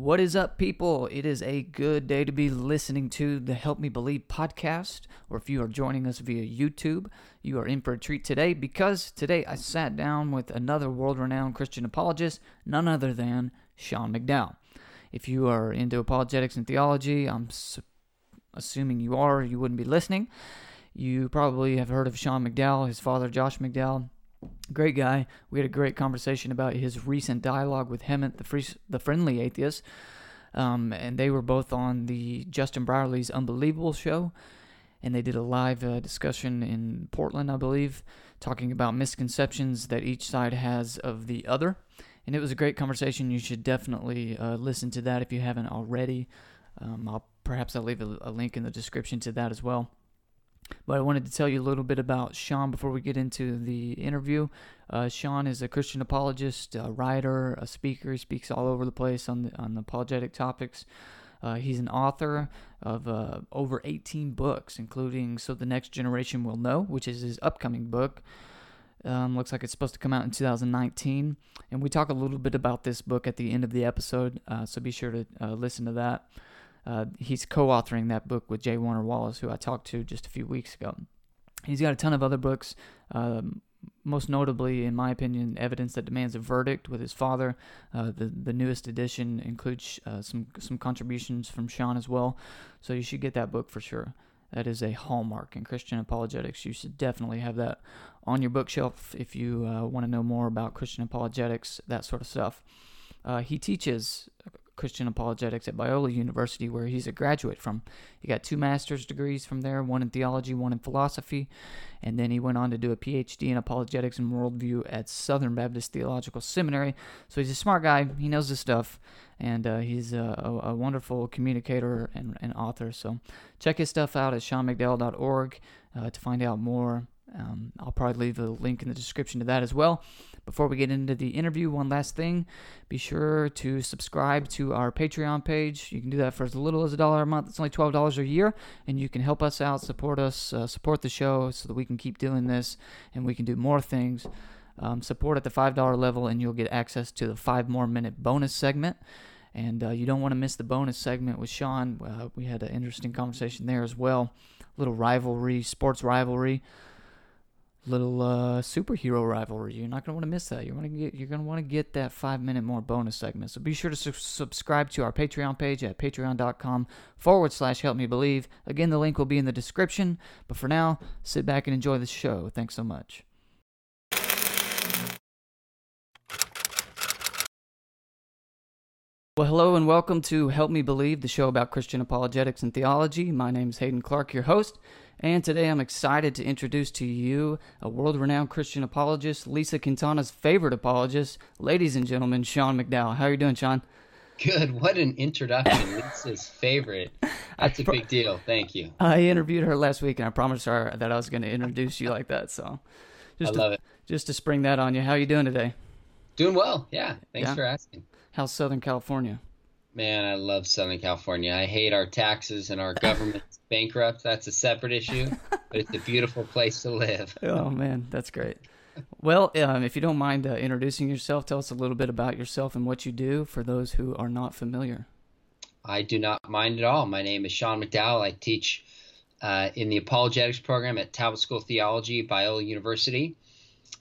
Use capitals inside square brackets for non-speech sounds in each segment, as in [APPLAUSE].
What is up, people? It is a good day to be listening to the Help Me Believe podcast, or if you are joining us via YouTube, you are in for a treat today because today I sat down with another world renowned Christian apologist, none other than Sean McDowell. If you are into apologetics and theology, I'm su- assuming you are, you wouldn't be listening. You probably have heard of Sean McDowell, his father, Josh McDowell. Great guy. We had a great conversation about his recent dialogue with Hemant, the free, the friendly atheist, um, and they were both on the Justin Brierley's Unbelievable show, and they did a live uh, discussion in Portland, I believe, talking about misconceptions that each side has of the other, and it was a great conversation. You should definitely uh, listen to that if you haven't already. Um, I'll perhaps I'll leave a, a link in the description to that as well. But I wanted to tell you a little bit about Sean before we get into the interview. Uh, Sean is a Christian apologist, a writer, a speaker. He speaks all over the place on the, on apologetic topics. Uh, he's an author of uh, over 18 books, including So the Next Generation Will Know, which is his upcoming book. Um, looks like it's supposed to come out in 2019. And we talk a little bit about this book at the end of the episode, uh, so be sure to uh, listen to that. Uh, he's co-authoring that book with J. Warner Wallace, who I talked to just a few weeks ago. He's got a ton of other books, um, most notably, in my opinion, Evidence That Demands a Verdict with his father. Uh, the the newest edition includes uh, some some contributions from Sean as well, so you should get that book for sure. That is a hallmark in Christian apologetics. You should definitely have that on your bookshelf if you uh, want to know more about Christian apologetics, that sort of stuff. Uh, he teaches Christian apologetics at Biola University, where he's a graduate from. He got two master's degrees from there, one in theology, one in philosophy, and then he went on to do a PhD in apologetics and worldview at Southern Baptist Theological Seminary. So he's a smart guy. He knows his stuff, and uh, he's a, a, a, wonderful communicator and, and, author. So check his stuff out at seanmcdowell.org uh, to find out more. Um, I'll probably leave a link in the description to that as well. Before we get into the interview, one last thing be sure to subscribe to our Patreon page. You can do that for as little as a dollar a month. It's only $12 a year, and you can help us out, support us, uh, support the show so that we can keep doing this and we can do more things. Um, support at the $5 level, and you'll get access to the five more minute bonus segment. And uh, you don't want to miss the bonus segment with Sean. Uh, we had an interesting conversation there as well. A Little rivalry, sports rivalry little uh, superhero rivalry. You're not gonna want to miss that. You're gonna get you're gonna want to get that five minute more bonus segment. So be sure to su- subscribe to our Patreon page at patreon.com forward slash help me believe. Again, the link will be in the description. But for now, sit back and enjoy the show. Thanks so much. Well, hello and welcome to Help Me Believe, the show about Christian apologetics and theology. My name is Hayden Clark, your host. And today I'm excited to introduce to you a world renowned Christian apologist, Lisa Quintana's favorite apologist, ladies and gentlemen, Sean McDowell. How are you doing, Sean? Good. What an introduction. [LAUGHS] Lisa's favorite. That's a big deal. Thank you. I interviewed her last week and I promised her that I was going to introduce you like that. So just I love to, it. Just to spring that on you. How are you doing today? Doing well. Yeah. Thanks yeah. for asking. How's Southern California? Man, I love Southern California. I hate our taxes and our government's [LAUGHS] bankrupt. That's a separate issue, but it's a beautiful place to live. [LAUGHS] oh man, that's great. Well, um, if you don't mind uh, introducing yourself, tell us a little bit about yourself and what you do for those who are not familiar. I do not mind at all. My name is Sean McDowell. I teach uh, in the apologetics program at Talbot School of Theology, Biola University.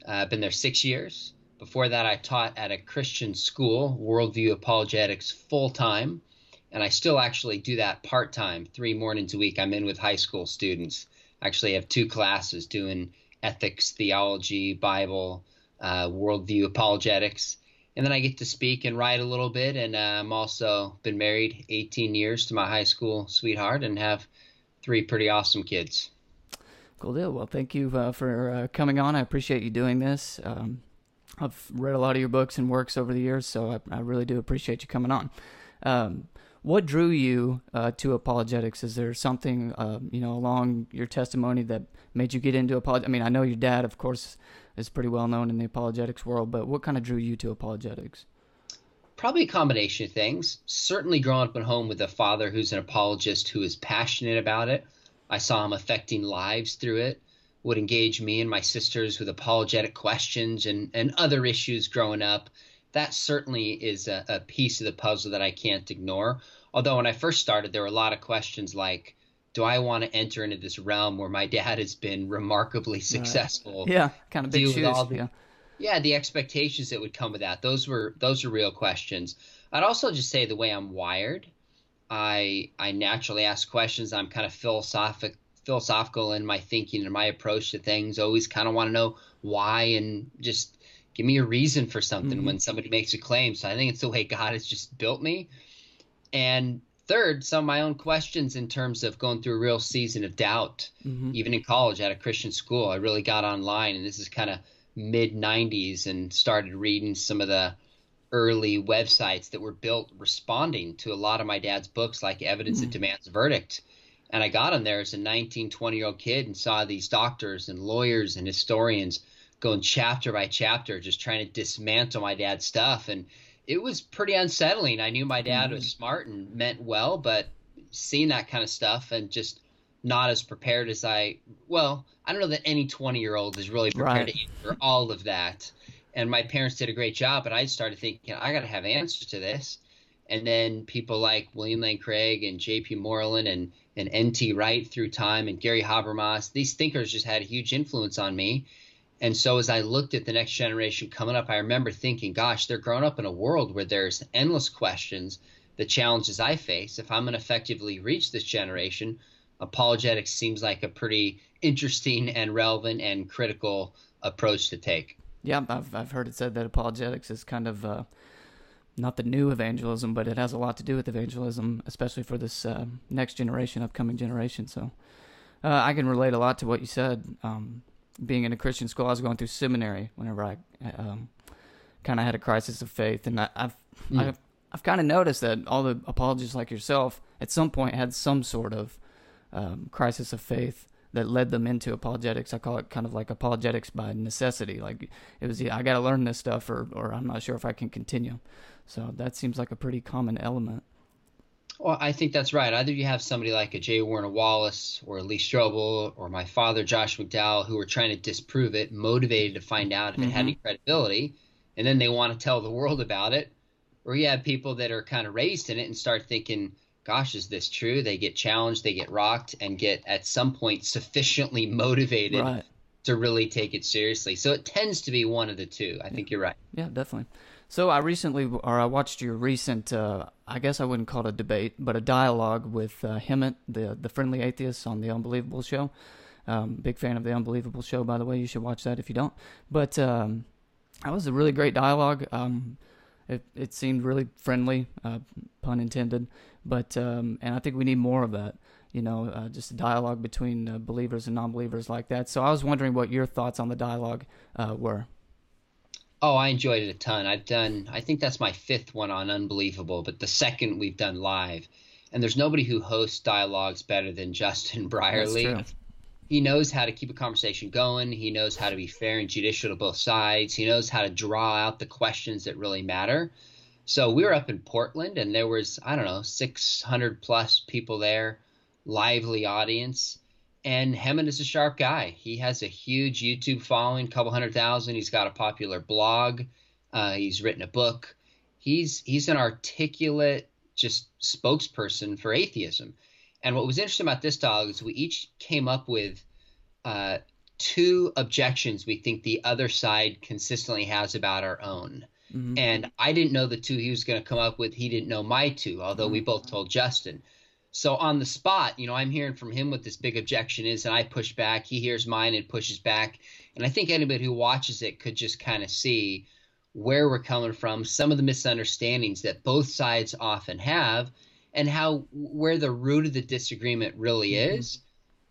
Uh, I've been there six years. Before that, I taught at a Christian school, Worldview Apologetics, full time. And I still actually do that part time, three mornings a week. I'm in with high school students. I actually have two classes doing ethics, theology, Bible, uh, worldview apologetics. And then I get to speak and write a little bit. And uh, I'm also been married 18 years to my high school sweetheart and have three pretty awesome kids. Cool deal. Well, thank you uh, for uh, coming on. I appreciate you doing this. Um, I've read a lot of your books and works over the years, so I, I really do appreciate you coming on. Um, what drew you uh, to apologetics? Is there something uh, you know along your testimony that made you get into apologetics? I mean, I know your dad, of course, is pretty well known in the apologetics world, but what kind of drew you to apologetics? Probably a combination of things. Certainly, growing up at home with a father who's an apologist who is passionate about it, I saw him affecting lives through it would engage me and my sisters with apologetic questions and, and other issues growing up that certainly is a, a piece of the puzzle that I can't ignore. Although when I first started, there were a lot of questions like, do I want to enter into this realm where my dad has been remarkably successful? Right. Yeah, kind of big shoes. the, yeah. yeah, the expectations that would come with that. Those were those are real questions. I'd also just say the way I'm wired, I I naturally ask questions. I'm kind of philosophic philosophical in my thinking and my approach to things. Always kind of want to know why and just give me a reason for something Mhm. when somebody makes a claim. So I think it's the way God has just built me. And third, some of my own questions in terms of going through a real season of doubt. Mhm. Even in college at a Christian school, I really got online, and this is kind of mid 90s, and started reading some of the early websites that were built responding to a lot of my dad's books, like Evidence That Demands Verdict. And I got on there as a 19, 20 year old kid and saw these doctors and lawyers and historians going chapter by chapter, just trying to dismantle my dad's stuff. And it was pretty unsettling. I knew my dad mm-hmm. was smart and meant well, but seeing that kind of stuff and just not as prepared as I, well, I don't know that any 20 year old is really prepared Right. to answer all of that. And my parents did a great job, but I started thinking, I got to have answers to this. And then people like William Lane Craig and J.P. Moreland and, and N.T. Wright through time and Gary Habermas, these thinkers just had a huge influence on me. And so as I looked at the next generation coming up, I remember thinking, gosh, they're growing up in a world where there's endless questions, the challenges I face. If I'm going to effectively reach this generation, apologetics seems like a pretty interesting and relevant and critical approach to take. Yeah, I've I've heard it said that apologetics is kind of uh, not the new evangelism, but it has a lot to do with evangelism, especially for this uh, next generation, upcoming generation. So uh, I can relate a lot to what you said. Um, being in a Christian school, I was going through seminary whenever I um, kind of had a crisis of faith, and I, I've Mm. I've, I've kind of noticed that all the apologists like yourself at some point had some sort of um, crisis of faith that led them into apologetics. I call it kind of like apologetics by necessity. Like it was, I got to learn this stuff, or or I'm not sure if I can continue. So that seems like a pretty common element. Well, I think that's right. Either you have somebody like a J. Warner Wallace or a Lee Strobel or my father, Josh McDowell, who are trying to disprove it, motivated to find out if it had any mm-hmm. credibility, and then they want to tell the world about it. Or you have people that are kind of raised in it and start thinking, gosh, is this true? They get challenged, they get rocked, and get at some point sufficiently motivated Right. to really take it seriously. So it tends to be one of the two. I think you're right. Yeah, definitely. So I recently, or I watched your recent, uh, I guess I wouldn't call it a debate, but a dialogue with uh, Hemant, the the friendly atheist on the Unbelievable show. Um, big fan of the Unbelievable show, by the way. You should watch that if you don't. But um, that was a really great dialogue. Um, it it seemed really friendly, uh, pun intended. But um, and I think we need more of that. You know, uh, just a dialogue between uh, believers and non-believers like that. So I was wondering what your thoughts on the dialogue uh, were. Oh, I enjoyed it a ton. I've done, I think that's my fifth one on Unbelievable, but the second we've done live. And there's nobody who hosts dialogues better than Justin [LAUGHS] Brierley. He knows how to keep a conversation going. He knows how to be fair and judicial to both sides. He knows how to draw out the questions that really matter. So we were up in Portland, and there was, I don't know, 600 plus people there, lively audience. And Hemant is a sharp guy. He has a huge YouTube following, couple hundred thousand. He's got a popular blog. Uh, he's written a book. He's he's an articulate, just spokesperson for atheism. And what was interesting about this dialogue is we each came up with uh, two objections we think the other side consistently has about our own. Mhm. And I didn't know the two he was going to come up with. He didn't know my two, although we both told Justin. So on the spot, you know, I'm hearing from him what this big objection is, and I push back. He hears mine and pushes back. And I think anybody who watches it could just kind of see where we're coming from, some of the misunderstandings that both sides often have, and how where the root of the disagreement really is.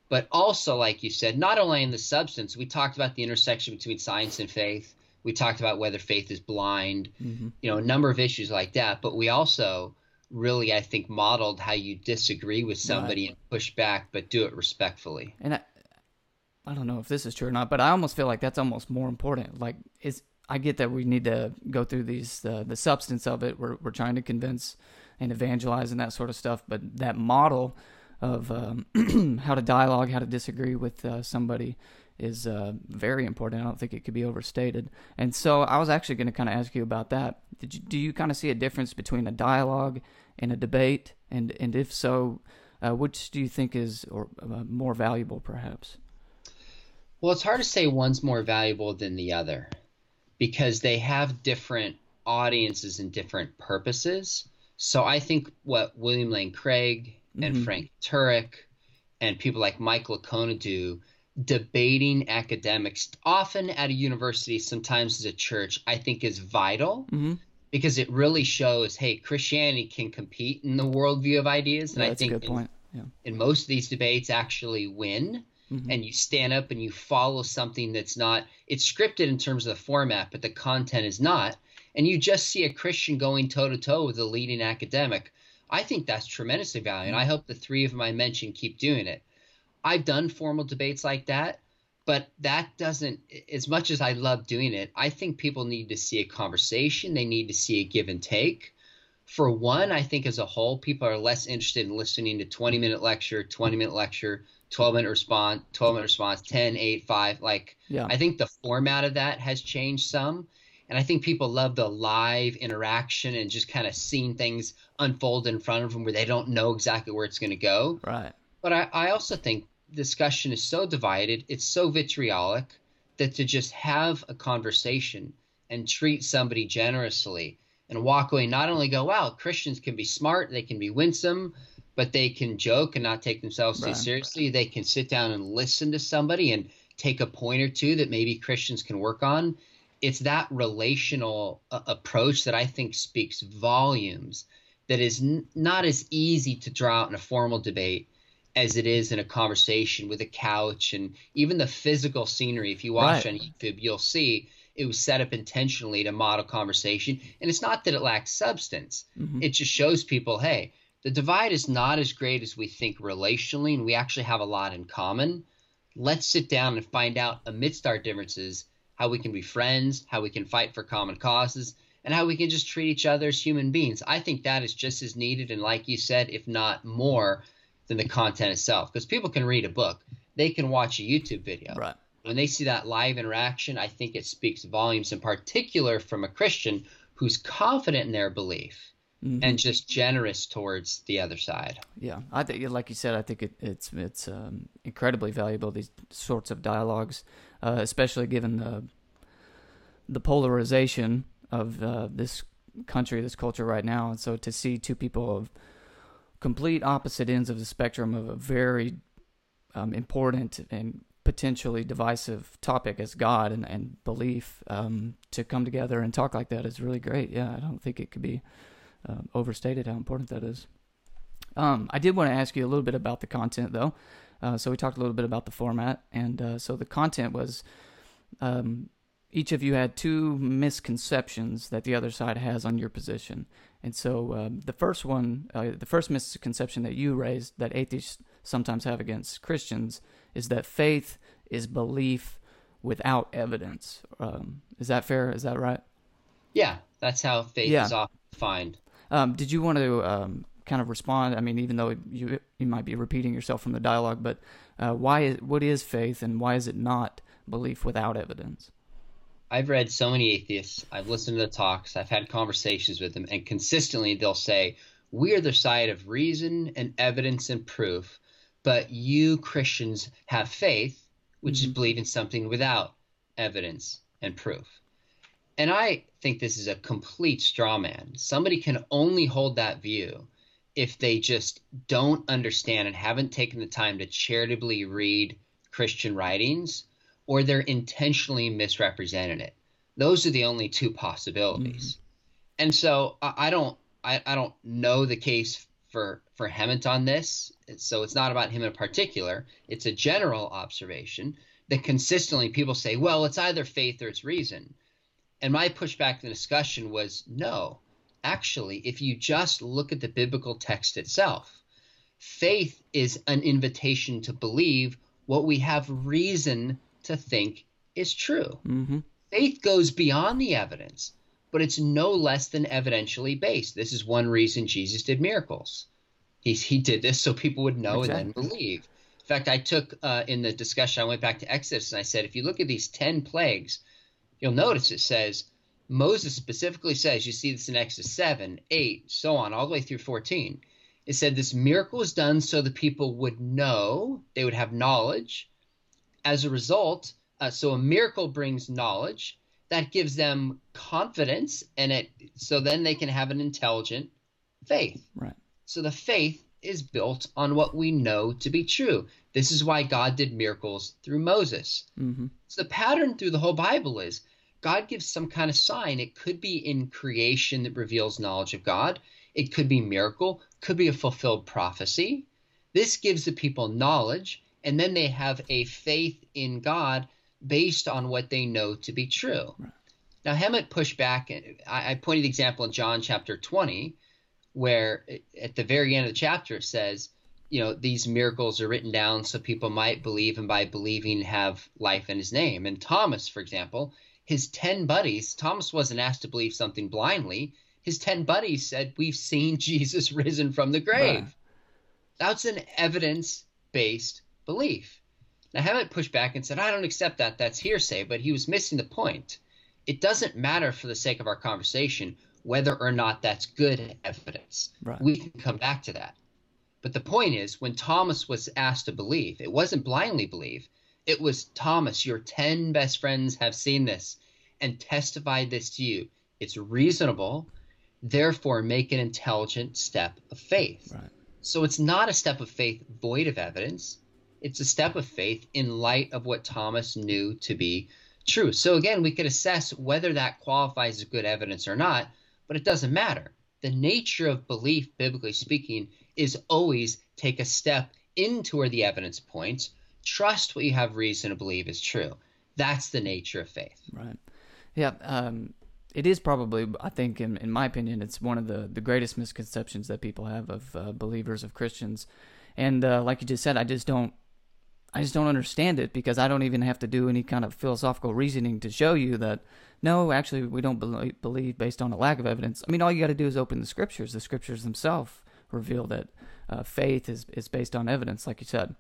But also, like you said, not only in the substance, we talked about the intersection between science and faith. We talked about whether faith is blind, Mhm. you know, a number of issues like that. But we also really, I think, modeled how you disagree with somebody and push back, but do it respectfully. And I, I don't know if this is true or not, but I almost feel like that's almost more important. Like, is I get that we need to go through these uh, the substance of it. We're we're trying to convince and evangelize and that sort of stuff, but that model of um, [CLEARS THROAT] how to dialogue, how to disagree with uh, somebody is uh, very important. I don't think it could be overstated. And so I was actually going to kind of ask you about that. Did you, do you kind of see a difference between a dialogue and a debate? And and if so, uh, which do you think is or uh, more valuable, perhaps? Well, it's hard to say one's more valuable than the other because they have different audiences and different purposes. So I think what William Lane Craig and mm-hmm. Frank Turek and people like Mike Licona do debating academics, often at a university, sometimes as a church, I think is vital mm-hmm. because it really shows, hey, Christianity can compete in the worldview of ideas, and yeah, I think in, yeah. in, most of these debates actually win. Mm-hmm. And you stand up and you follow something that's not, it's scripted in terms of the format, but the content is not. And you just see a Christian going toe to toe with a leading academic. I think that's tremendously valuable. And I mm-hmm. hope the three of them I mentioned keep doing it. I've done formal debates like that, but that doesn't, as much as I love doing it, I think people need to see a conversation. They need to see a give and take. For one, I think as a whole, people are less interested in listening to 20 minute lecture, 20 minute lecture, 12 minute response, 12 minute response, 10, 8, 5. Like, yeah. I think the format of that has changed some. And I think people love the live interaction and just kind of seeing things unfold in front of them where they don't know exactly where it's going to go. Right. But I, I also think discussion is so divided, it's so vitriolic that to just have a conversation and treat somebody generously and walk away, not only go, wow, Christians can be smart, they can be winsome, but they can joke and not take themselves right. too seriously. They can sit down and listen to somebody and take a point or two that maybe Christians can work on. It's that relational uh, approach that I think speaks volumes that is n- not as easy to draw out in a formal debate as it is in a conversation with a couch and even the physical scenery. If you watch right. on YouTube, you'll see it was set up intentionally to model conversation. And it's not that it lacks substance, mm-hmm. it just shows people hey, the divide is not as great as we think relationally, and we actually have a lot in common. Let's sit down and find out amidst our differences how we can be friends, how we can fight for common causes, and how we can just treat each other as human beings. I think that is just as needed, and like you said, if not more, than the content itself. Because people can read a book, they can watch a YouTube video. Right. When they see that live interaction, I think it speaks volumes, in particular from a Christian who's confident in their belief. Mm-hmm. and just generous towards the other side. Yeah, I think, like you said, I think it, it's it's um, incredibly valuable these sorts of dialogues, uh, especially given the the polarization of uh, this country, this culture right now, and so to see two people of complete opposite ends of the spectrum of a very um, important and potentially divisive topic as God and, and belief um, to come together and talk like that is really great. Yeah, I don't think it could be uh, overstated how important that is. Um, I did want to ask you a little bit about the content, though. Uh, so we talked a little bit about the format, and uh, so the content was um, each of you had two misconceptions that the other side has on your position. And so um, the first one, uh, the first misconception that you raised that atheists sometimes have against Christians is that faith is belief without evidence. Um, is that fair? Is that right? Yeah, that's how faith yeah. is often defined. Um, did you want to um, kind of respond? I mean, even though you you might be repeating yourself from the dialogue, but uh, why? Is, what is faith, and why is it not belief without evidence? I've read so many atheists. I've listened to the talks. I've had conversations with them, and consistently they'll say, "We are the side of reason and evidence and proof, but you Christians have faith, which mm-hmm. is believing something without evidence and proof." And I think this is a complete straw man. Somebody can only hold that view if they just don't understand and haven't taken the time to charitably read Christian writings or they're intentionally misrepresenting it. Those are the only two possibilities. Mm-hmm. And so I, don't I, I don't know the case for for Hemant on this. So it's not about him in particular. It's a general observation that consistently people say, well, it's either faith or it's reason. And my pushback to the discussion was no. Actually, if you just look at the biblical text itself, faith is an invitation to believe what we have reason to think is true. Mm-hmm. Faith goes beyond the evidence, but it's no less than evidentially based. This is one reason Jesus did miracles. He, he did this so people would know exactly. and then believe. In fact, I took uh, in the discussion, I went back to Exodus and I said, if you look at these 10 plagues, you'll notice it says, Moses specifically says, you see this in Exodus 7, 8, so on, all the way through 14. It said this miracle was done so the people would know, they would have knowledge. As a result, uh, so a miracle brings knowledge that gives them confidence, and it so then they can have an intelligent faith. Right. So the faith is built on what we know to be true. This is why God did miracles through Moses. Mm-hmm. So the pattern through the whole Bible is God gives some kind of sign. It could be in creation that reveals knowledge of God. It could be miracle, could be a fulfilled prophecy. This gives the people knowledge, and then they have a faith in God based on what they know to be true. Right. Now, Hemant pushed back. I, I pointed the example in John chapter 20, where at the very end of the chapter it says, you know, these miracles are written down so people might believe, and by believing have life in his name. And Thomas, for example, his 10 buddies, Thomas wasn't asked to believe something blindly. His 10 buddies said, We've seen [LAUGHS] Jesus risen from the grave. Right. That's an evidence based belief. Now, Hemant pushed back and said, I don't accept that. That's hearsay, but he was missing the point. It doesn't matter for the sake of our conversation whether or not that's good evidence. Right. We can come back to that. But the point is, when Thomas was asked to believe, it wasn't blindly believe. It was Thomas, your 10 best friends have seen this and testified this to you. It's reasonable. Therefore, make an intelligent step of faith. Right. So it's not a step of faith void of evidence. It's a step of faith in light of what Thomas knew to be true. So again, we could assess whether that qualifies as good evidence or not, but it doesn't matter. The nature of belief, biblically speaking, is always take a step into where the evidence points, trust what you have reason to believe is true. That's the nature of faith. Right. Yeah. Um, it is probably, I think, in, in my opinion, it's one of the, the greatest misconceptions that people have of uh, believers, of Christians. And uh, like you just said, I just don't, I just don't understand it because I don't even have to do any kind of philosophical reasoning to show you that no, actually, we don't believe, based on a lack of evidence. I mean, all you got to do is open the scriptures. The scriptures themselves reveal that uh, faith is is based on evidence, like you said.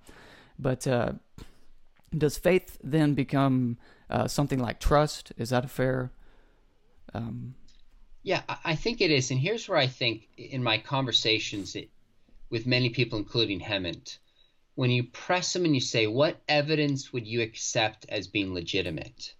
But uh, does faith then become uh, something like trust? Is that a fair? Um, Yeah, I- I think it is. And here's where I think in my conversations it, with many people, including Hemant, when you press them and you say, What evidence would you accept as being legitimate?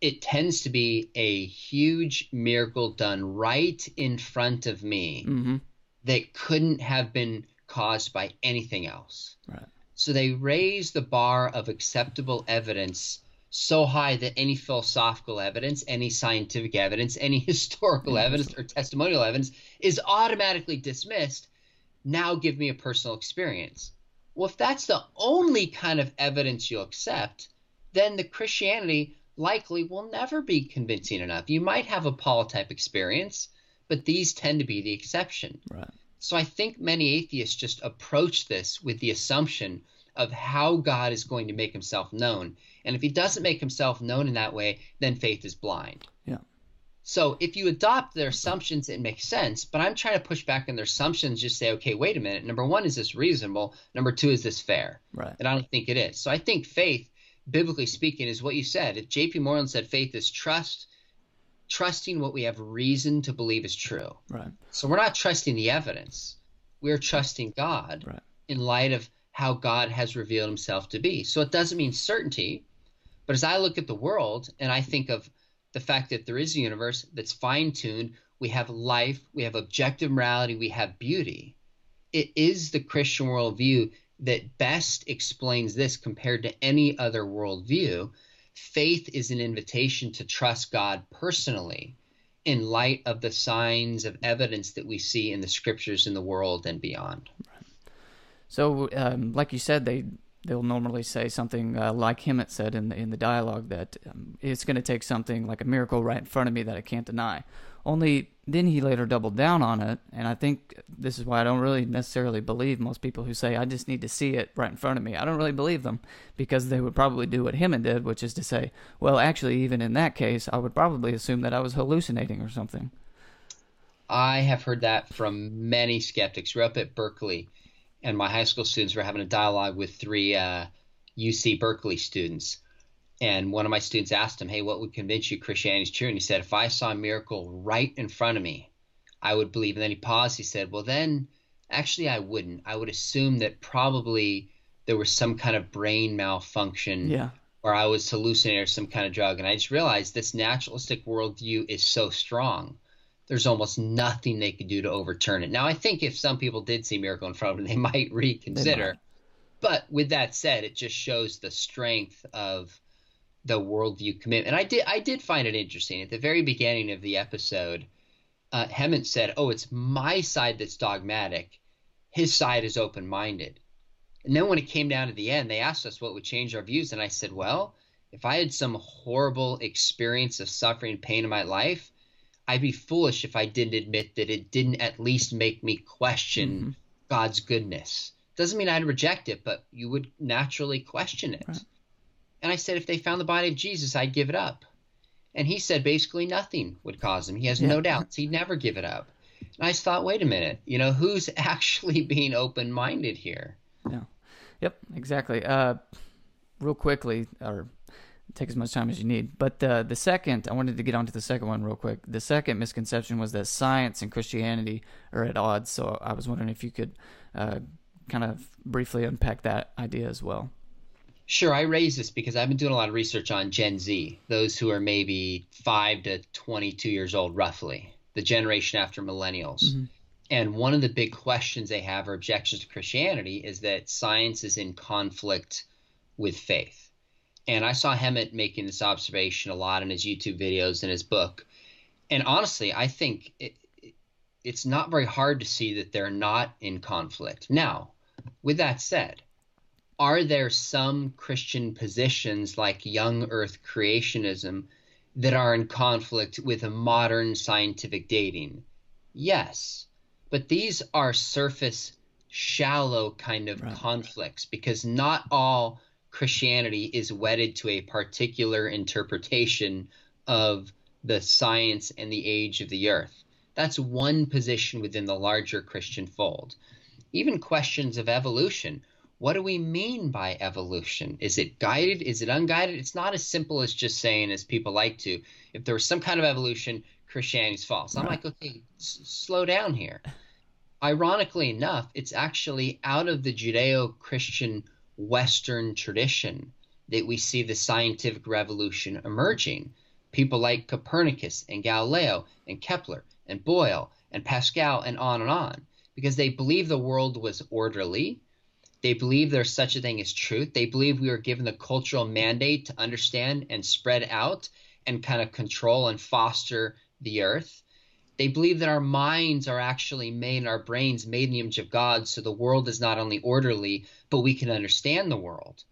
It tends to be a huge miracle done right in front of me mhm, that couldn't have been caused by anything else. Right. So they raise the bar of acceptable evidence so high that any philosophical evidence, any scientific evidence, any [LAUGHS] historical evidence or testimonial evidence is automatically dismissed. Now give me a personal experience. Well, if that's the only kind of evidence you'll accept, then the Christianity likely will never be convincing enough. You might have a Paul type experience, but these tend to be the exception. Right. So I think many atheists just approach this with the assumption of how God is going to make himself known. And if he doesn't make himself known in that way, then faith is blind. Yeah. So if you adopt their assumptions, it makes sense. But I'm trying to push back on their assumptions, just say, okay, wait a minute. Number one, is this reasonable? Number two, is this fair? Right. And I don't think it is. So I think faith, biblically speaking, is what you said. If J.P. Moreland said faith is trust, trusting what we have reason to believe is true. Right. So we're not trusting the evidence. We're trusting God Right. in light of how God has revealed himself to be. So it doesn't mean certainty, but as I look at the world and I think of the fact that there is a universe that's fine tuned, we have life, we have objective morality, we have beauty. It is the Christian worldview that best explains this compared to any other worldview. Faith is an invitation to trust God personally in light of the signs of evidence that we see in the scriptures in the world and beyond. So, um, like you said, they they'll normally say something uh, like Hemant said in the, in the dialogue that um, it's going to take something like a miracle right in front of me that I can't deny. Only then he later doubled down on it, and I think this is why I don't really necessarily believe most people who say I just need to see it right in front of me. I don't really believe them because they would probably do what Hemant did, which is to say, well, actually, even in that case, I would probably assume that I was hallucinating or something. I have heard that from many skeptics. We're up at Berkeley, and my high school students were having a dialogue with three uh, UC Berkeley students. And one of my students asked him, Hey, what would convince you Christianity is true? And he said, If I saw a miracle right in front of me, I would believe. And then he paused. He said, Well, then actually, I wouldn't. I would assume that probably there was some kind of brain malfunction Yeah. or I was hallucinating or some kind of drug. And I just realized this naturalistic worldview is so strong. There's almost nothing they could do to overturn it. Now, I think if some people did see miracle in front of them, they [LAUGHS] might reconsider. might. But with that said, it just shows the strength of the worldview commitment. And I did, I did find it interesting at the very beginning of the episode. Uh, Hemant said, "Oh, it's my side that's dogmatic. His side is open-minded." And then when it came down to the end, they asked us what would change our views, and I said, "Well, if I had some horrible experience of suffering and pain in my life, I'd be foolish if I didn't admit that it didn't at least make me question Mm-hmm. God's goodness. Doesn't mean I'd reject it, but you would naturally question it." Right. And I said, if they found the body of Jesus, I'd give it up. And he said basically nothing would cause him. He has Yeah. no doubts. He'd never give it up. And I just thought, wait a minute, you know, who's [LAUGHS] actually being open minded here? Yep, exactly. Uh, real quickly, or take as much time as you need. But uh, the second, I wanted to get onto the second one real quick. The second misconception was that science and Christianity are at odds. So I was wondering if you could uh, kind of briefly unpack that idea as well. Sure, I raise this because I've been doing a lot of research on Gen Z, those who are maybe 5 to 22 years old, roughly, the generation after millennials. And one of the big questions they have or objections to Christianity is that science is in conflict with faith. And I saw Hemant making this observation a lot in his YouTube videos and his book. And honestly, I think it, it- it's not very hard to see that they're not in conflict. Now, with that said, are there some Christian positions like young earth creationism that are in conflict with a modern scientific dating? Yes. But these are surface, shallow kind of Right. conflicts because not all Christianity is wedded to a particular interpretation of the science and the age of the earth. That's one position within the larger Christian fold. Even questions of evolution. What do we mean by evolution? Is it guided? Is it unguided? It's not as simple as just saying, as people like to, if there was some kind of evolution, Christianity's false. I'm Right. like, okay, s- slow down here. Ironically enough, it's actually out of the Judeo Christian Western tradition that we see the scientific revolution emerging. People like Copernicus and Galileo and Kepler and Boyle and Pascal and on and on, because they believe the world was orderly. They believe there's such a thing as truth. They believe we were given the cultural mandate to understand and spread out and kind of control and foster the earth. They believe that our minds are actually made our brains made in the image of God, so the world is not only orderly, but we can understand the world.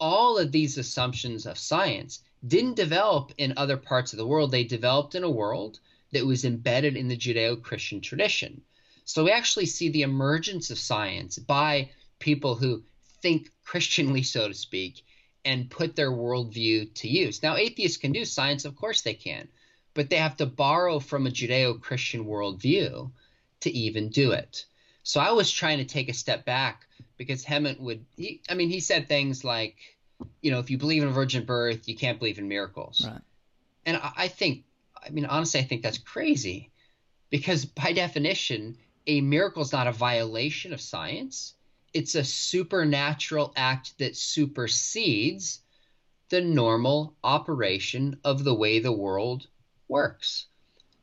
All of these assumptions of science didn't develop in other parts of the world. They developed in a world that was embedded in the Judeo Christian tradition. So we actually see the emergence of science by people who think Christianly, so to speak, and put their worldview to use. Now, atheists can do science, of course they can, but they have to borrow from a Judeo Christian worldview to even do it. So I was trying to take a step back because Hemant would, he, I mean, he said things like, you know, if you believe in a virgin birth, you can't believe in miracles. Right. And I, I think, I mean, honestly, I think that's crazy because by definition, a miracle is not a violation of science. It's a supernatural act that supersedes the normal operation of the way the world works.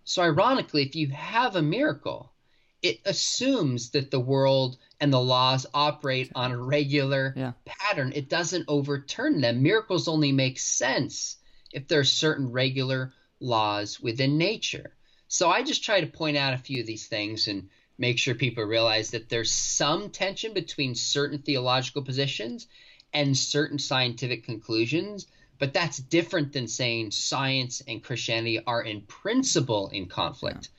So, ironically, if you have a miracle, it assumes that the world and the laws operate on a regular Yeah. pattern. It doesn't overturn them. Miracles only make sense if there are certain regular laws within nature. So I just try to point out a few of these things and make sure people realize that there's some tension between certain theological positions and certain scientific conclusions, but that's different than saying science and Christianity are in principle in conflict.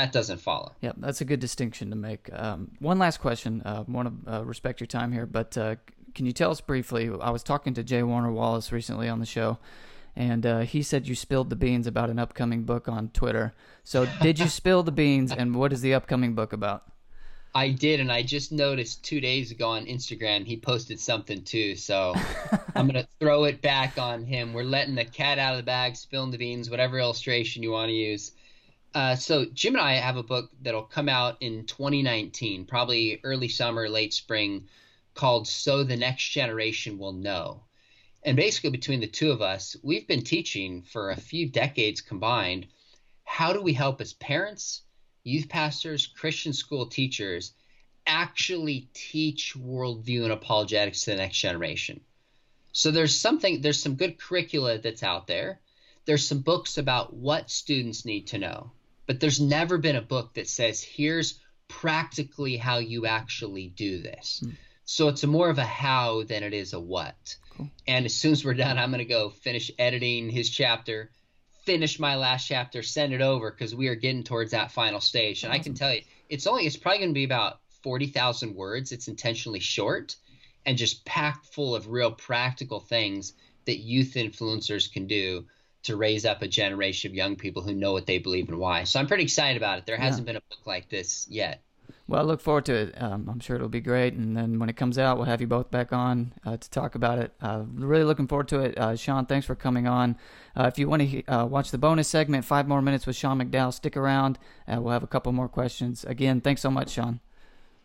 That doesn't follow. Yep, that's a good distinction to make. Um, one last question. Uh, want to uh, respect your time here, but uh, can you tell us briefly? I was talking to J. Warner Wallace recently on the show, and uh, he said you spilled the beans about an upcoming book on Twitter. So, did you spill the beans, and what is the upcoming book about? I did, and I just noticed two days ago on Instagram he posted something too. So [LAUGHS] I'm gonna throw it back on him. We're letting the cat out of the bag, spilling the beans, whatever illustration you want to use. Uh, so Jim and I have a book that'll come out in 2019, probably early summer, late spring, called "So the Next Generation Will Know." And basically, between the two of us, we've been teaching for a few decades combined. How do we help as parents? youth pastors, Christian school teachers actually teach worldview and apologetics to the next generation. So there's something, there's some good curricula that's out there. There's some books about what students need to know, but there's never been a book that says, here's practically how you actually do this. Mm. So it's a more of a how than it is a what. Cool. And as soon as we're done, I'm going to go finish editing his chapter finish my last chapter, send it over because we are getting towards that final stage. And awesome. I can tell you, it's only it's probably going to be about forty thousand words. It's intentionally short and just packed full of real practical things that youth influencers can do to raise up a generation of young people who know what they believe and why. So I'm pretty excited about it. There hasn't been a book like this yet. Well, I look forward to it. Um, I'm sure it'll be great. And then when it comes out, we'll have you both back on uh, to talk about it. Uh, really looking forward to it. Uh, Sean, thanks for coming on. Uh, if you want to uh, watch the bonus segment, five more minutes with Sean McDowell, stick around. Uh, we'll have a couple more questions. Again, thanks so much, Sean.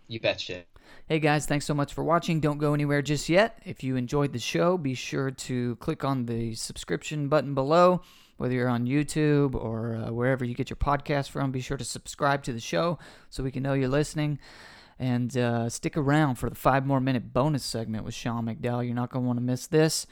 You betcha. Hey guys, thanks so much for watching. Don't go anywhere just yet. If you enjoyed the show, be sure to click on the subscription button below whether you're on YouTube or uh, wherever you get your podcast from, be sure to subscribe to the show so we can know you're listening. And uh, stick around for the five more minute bonus segment with Sean McDowell. You're not going to want to miss this.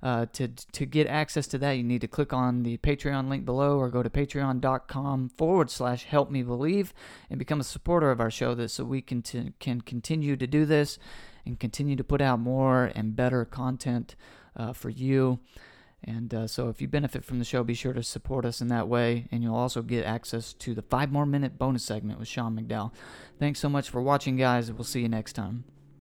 Uh, to to get access to that, you need to click on the Patreon link below or go to patreon.com forward slash help me believe and become a supporter of our show this so we can, t- can continue to do this and continue to put out more and better content uh, for you. And uh, so, if you benefit from the show, be sure to support us in that way. And you'll also get access to the five more minute bonus segment with Sean McDowell. Thanks so much for watching, guys. We'll see you next time.